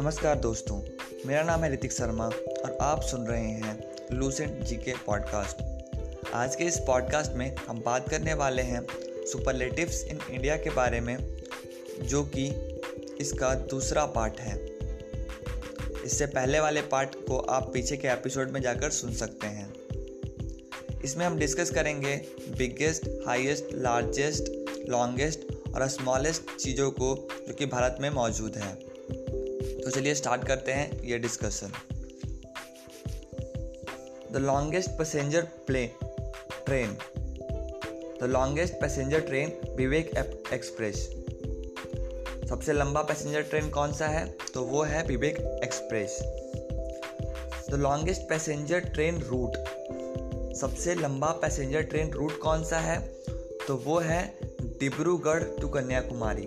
नमस्कार दोस्तों मेरा नाम है ऋतिक शर्मा और आप सुन रहे हैं लूसेंट जी के पॉडकास्ट आज के इस पॉडकास्ट में हम बात करने वाले हैं सुपरलेटिव्स इन इंडिया के बारे में जो कि इसका दूसरा पार्ट है इससे पहले वाले पार्ट को आप पीछे के एपिसोड में जाकर सुन सकते हैं इसमें हम डिस्कस करेंगे बिगेस्ट हाईएस्ट लार्जेस्ट लॉन्गेस्ट और स्मॉलेस्ट चीज़ों को जो कि भारत में मौजूद हैं तो चलिए स्टार्ट करते हैं ये discussion the longest passenger plane train the longest passenger train Vivek express सबसे लंबा पैसेंजर ट्रेन कौन सा है तो वो है Vivek express the longest passenger train route सबसे लंबा पैसेंजर ट्रेन रूट कौन सा है तो वो है Dibrugarh to Kanyakumari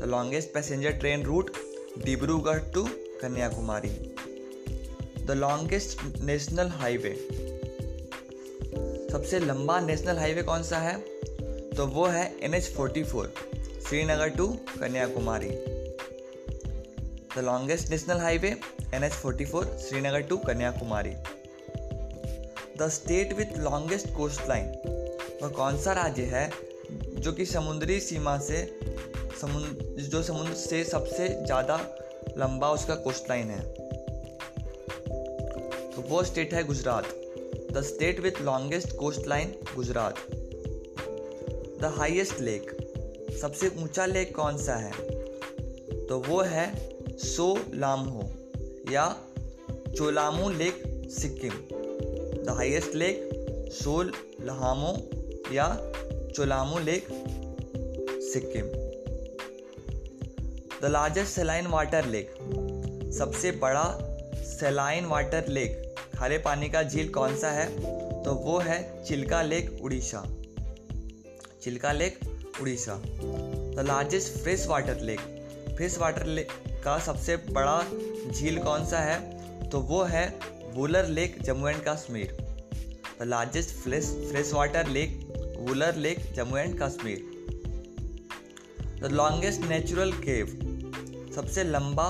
the longest passenger train route Dibrugarh to Kanyakumari the longest national highway सबसे लंबा नेशनल हाईवे कौन सा है तो वो है N H forty four Srinagar to Kanyakumari the longest national highway N H forty four Srinagar to Kanyakumari the state with longest coast line वह कौन सा राज्य है जो कि समुद्री सीमा से समुद्र जो समुद्र से सबसे ज़्यादा लंबा उसका कोस्ट लाइन है तो वो स्टेट है Gujarat the state with longest coast line Gujarat the highest lake सबसे ऊंचा लेक कौन सा है तो वो है सो लामहो या Cholamu lake Sikkim the highest lake soul Lhamo या Cholamu lake Sikkim the largest saline water lake सबसे बड़ा सेलाइन वाटर लेक खारे पानी का झील कौन सा है तो वो है Chilka lake Orissa Chilka lake Orissa the largest fresh water lake fresh water lake का सबसे बड़ा झील कौन सा है तो वो है Wular lake Jammu and Kashmir the largest fresh fresh water lake Wular lake Jammu and Kashmir the longest natural cave सबसे लंबा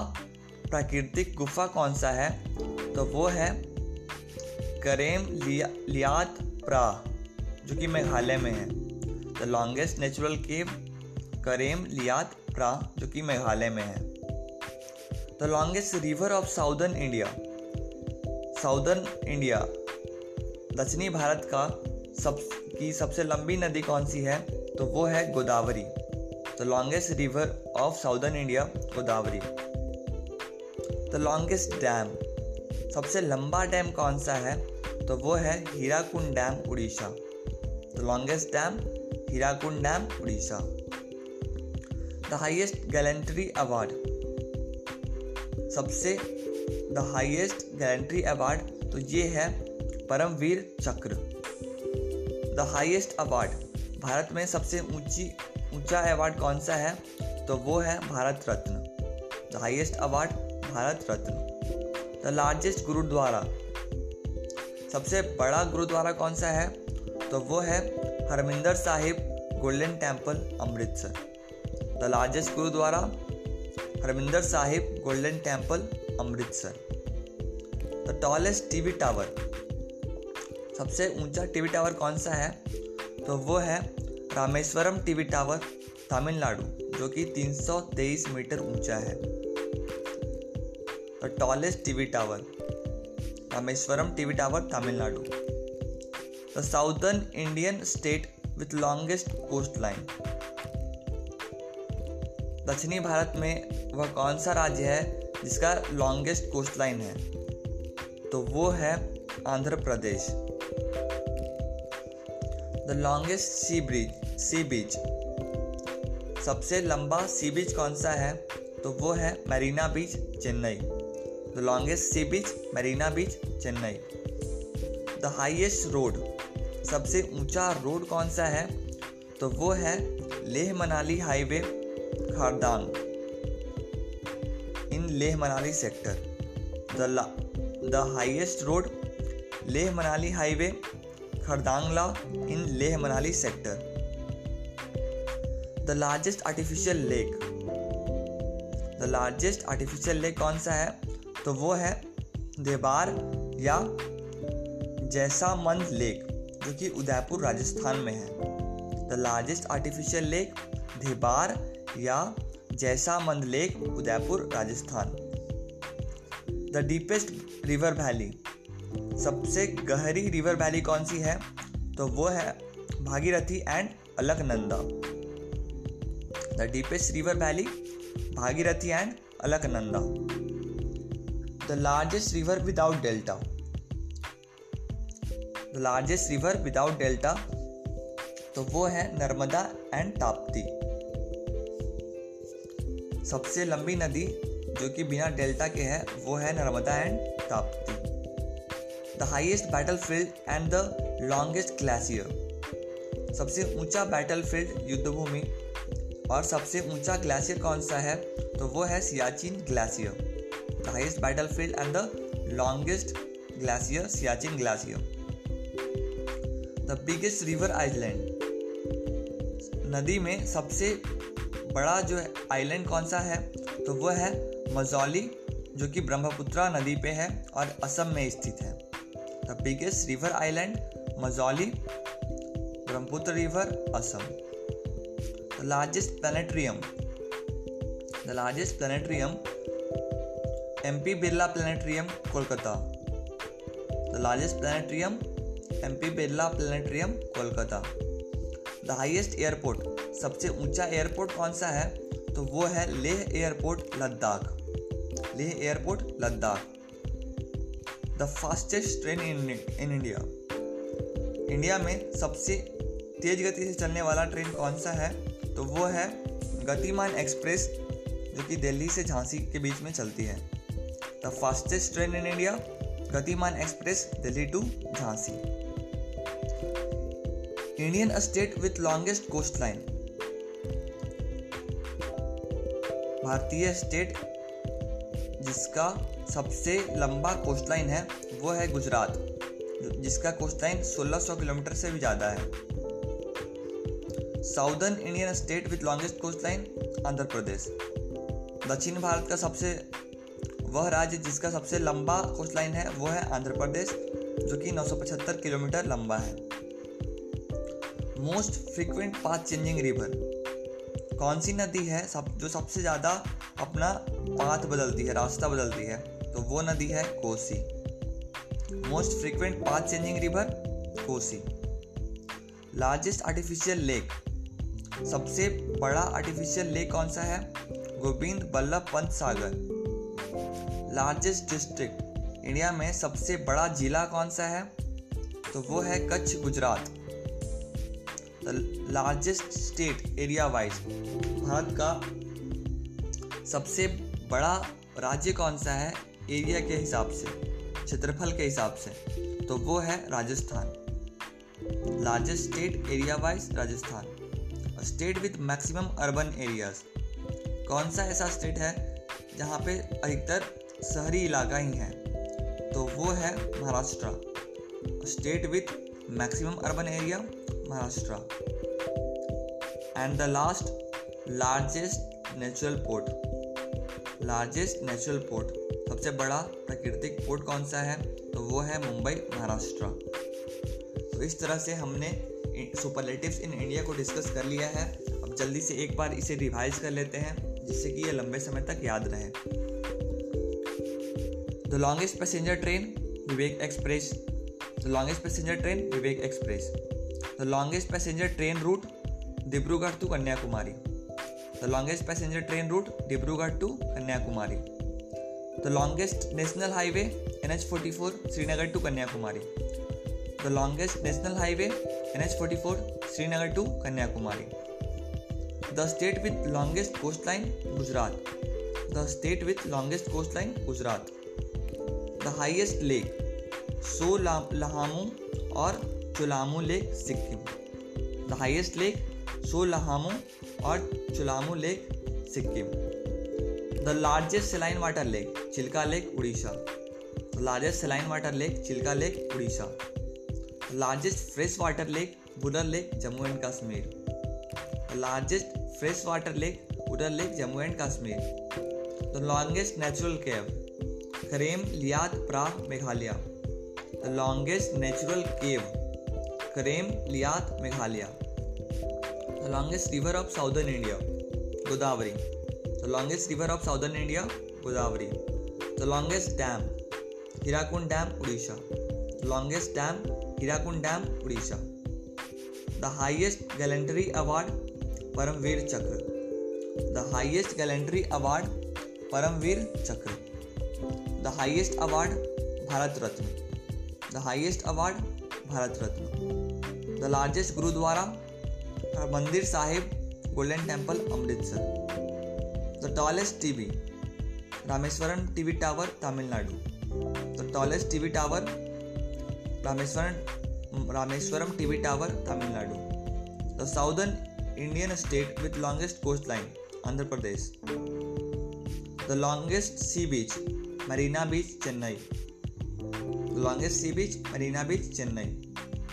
प्राकृतिक गुफा कौन सा है तो वो है करेम लिया, लियात प्रा जो कि मेघालय में है the longest natural cave Krem Liat Prah जो कि मेघालय में है the longest river of southern India southern India दक्षिणी भारत का सब की सबसे लंबी नदी कौन सी है तो वो है Godavari the longest river of southern India Godavari the longest dam सबसे लंबा डैम कौन सा है तो वो है Hirakud dam Orissa the longest dam Hirakud dam Orissa the highest gallantry award सबसे द हाइएस्ट गैलेंट्री अवार्ड तो ये है Param Vir Chakra the highest award Bharat में सबसे ऊंची ऊंचा अवार्ड कौन सा है तो वो है Bharat Ratna the highest award Bharat Ratna the largest gurdwara सबसे बड़ा गुरुद्वारा कौन सा है तो वो है Harmandir Sahib Golden Temple Amritsar the largest gurdwara Harmandir Sahib Golden Temple Amritsar the tallest TV tower सबसे ऊंचा टीवी टावर कौन सा है तो वो है रामेश्वरम टीवी टावर तमिलनाडु जो कि 323 मीटर ऊंचा है the tallest TV tower Rameswaram TV tower Tamil Nadu the southern Indian state with longest coast line दक्षिणी भारत में वह कौन सा राज्य है जिसका लॉन्गेस्ट कोस्ट लाइन है तो वो है Andhra Pradesh the longest sea bridge sea beach सबसे लंबा सी बीच कौन सा है तो वो है Marina beach Chennai the longest sea beach Marina beach Chennai the highest road सबसे ऊंचा रोड कौन सा है तो वो है Leh Manali highway Khardung Leh Manali sector the the highest road Leh Manali highway Khardungla in Leh Manali sector the largest artificial lake the largest artificial lake कौन सा है तो वो है देबार या जैसामंद लेक जो कि उदयपुर राजस्थान में है the largest artificial lake Debar या Jaisamand lake Udaipur Rajasthan the deepest river valley सबसे गहरी रिवर वैली कौन सी है तो वो है Bhagirathi and Alaknanda the deepest river valley Bhagirathi and Alaknanda the largest river without delta the largest river without delta तो वो है नर्मदा एंड ताप्ती सबसे लंबी नदी जो कि बिना डेल्टा के है वो है Narmada and Tapti the highest battle field and the longest glacier सबसे ऊंचा बैटल फील्ड युद्धभूमि और सबसे ऊंचा ग्लेशियर कौन सा है तो वो है Siachen glacier the highest battle field and the longest glacier Siachen glacier the biggest river island नदी में सबसे बड़ा जो आइलैंड कौन सा है तो वह है मजौली जो कि ब्रह्मपुत्रा नदी पे है और असम में स्थित है the biggest river island Majuli Brahmaputra river Assam the largest planetarium the largest planetarium M P Birla planetarium Kolkata the largest planetarium M P Birla planetarium Kolkata the highest airport सबसे ऊंचा एयरपोर्ट कौन सा है तो वो है Leh airport Ladakh Leh airport Ladakh the fastest train in in India India में सबसे तेज गति से चलने वाला ट्रेन कौन सा है तो वो है गतिमान एक्सप्रेस जो कि दिल्ली से झांसी के बीच में चलती है the fastest train in India Gatiman express Delhi to Jhansi Indian state with longest coast line भारतीय स्टेट जिसका सबसे लंबा कोस्ट लाइन है वो है गुजरात जिसका कोस्ट लाइन 1600 किलोमीटर से भी ज़्यादा है southern Indian state with longest coast line Andhra Pradesh दक्षिण भारत का सबसे वह राज्य जिसका सबसे लंबा कोस्ट लाइन है वो है आंध्र प्रदेश जो कि 975 किलोमीटर लंबा है most frequent path changing river कौन सी नदी है सब जो सबसे ज़्यादा अपना पाथ बदलती है रास्ता बदलती है तो वो नदी है Kosi most frequent path changing river Kosi largest artificial lake सबसे बड़ा आर्टिफिशियल लेक कौन सा है Govind Ballabh Pant Sagar largest district India में सबसे बड़ा जिला कौन सा है तो वो है Kutch Gujarat largest state area wise Bharat का सबसे बड़ा राज्य कौन सा है एरिया के हिसाब से क्षेत्रफल के हिसाब से तो वो है Rajasthan largest state area wise Rajasthan और state with maximum urban areas कौन सा ऐसा स्टेट है जहाँ पे अधिकतर शहरी इलाका ही है तो वो है Maharashtra state with maximum urban area Maharashtra, and the last largest natural port. Largest natural port सबसे बड़ा प्राकृतिक पोर्ट कौन सा है तो वो है मुंबई महाराष्ट्र तो इस तरह से हमने सुपरलेटिव्स इन इंडिया को डिस्कस कर लिया है अब जल्दी से एक बार इसे रिवाइज कर लेते हैं जिससे कि ये लंबे समय तक याद रहे the longest passenger train Vivek express the longest passenger train Vivek express The longest passenger train route, Dibrugarh to Kanyakumari. The longest passenger train route, Dibrugarh to Kanyakumari. The longest national highway, NH44, Srinagar to Kanyakumari. The longest national highway, NH44, Srinagar to Kanyakumari. The state with longest coastline, Gujarat. The state with longest coastline, Gujarat. The highest lake, So Lahamu or Chulamu lake Sikkim the highest lake Solhamo और Chulamo lake Sikkim the largest saline water lake Chilka lake Orissa the largest saline water lake Chilka lake Orissa the largest fresh water lake Budar lake Jammu and Kashmir the largest fresh water lake Budar lake Jammu and Kashmir the longest natural केव खरेम लियात प्रा Meghalaya the longest natural cave Krem Liat Meghalaya the longest river of southern India Godavari the longest river of southern India Godavari the longest dam Hirakud dam Orissa longest dam Hirakud dam Orissa the highest gallantry award Paramvir Chakra the highest gallantry award Paramvir Chakra the highest award Bharat Ratna the highest award Bharat Ratna The largest Gurudwara, Harmandir Sahib, Golden Temple, Amritsar. The tallest TV, Rameswaram TV Tower, Tamil Nadu. The tallest TV tower, Rameswaram TV Tower, Tamil Nadu. The southern Indian state with longest coastline, Andhra Pradesh. The longest sea beach, Marina Beach, Chennai.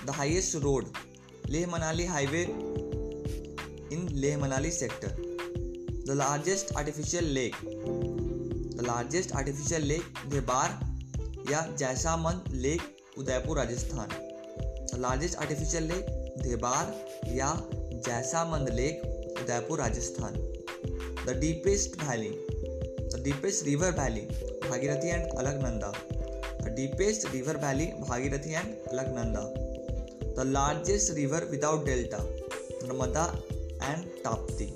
The highest road Leh Manali highway in Leh Manali sector the largest artificial lake the largest artificial lake Debar या Jaisamand lake Udaipur Rajasthan the largest artificial lake Debar या Jaisamand lake Udaipur Rajasthan the deepest valley the deepest river valley Bhagirathi and Alaknanda the deepest river valley Bhagirathi and Alaknanda the largest river without delta, Narmada and Tapti,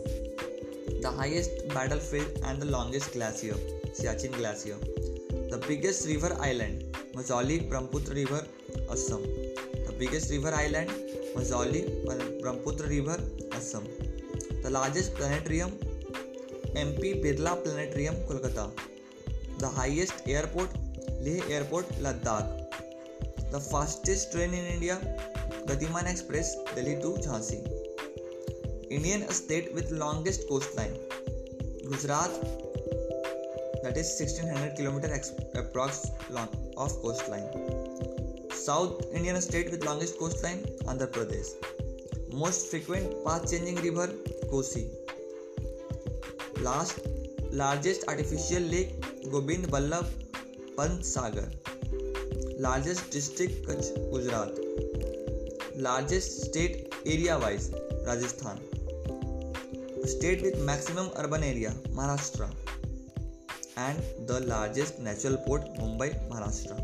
the highest battlefield and the longest glacier, Siachen Glacier, the biggest river island, Mazoli Brahmaputra River, Assam, the biggest river island, Mazoli Brahmaputra River, Assam, the largest planetarium, MP Birla Planetarium, Kolkata, the highest airport, Leh Airport, Ladakh, the fastest train in India, Gatiman express Delhi to Jhansi Indian state with longest coast line Gujarat that is sixteen hundred kilometre approx long of coast line south Indian state with longest coast line Andhra Pradesh most frequent path changing river Kosi last largest artificial lake Gobind Ballabh Pant Sagar largest district Kutch Gujarat largest state area wise Rajasthan state with maximum urban area Maharashtra and the largest natural port Mumbai Maharashtra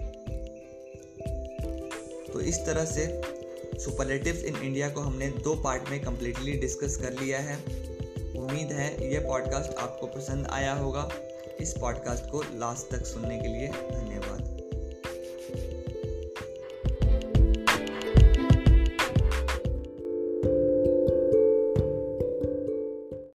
तो इस तरह से superlatives in India को हमने दो part में completely discuss कर लिया है उम्मीद है यह पॉडकास्ट आपको पसंद आया होगा इस पॉडकास्ट को लास्ट तक सुनने के लिए धन्यवाद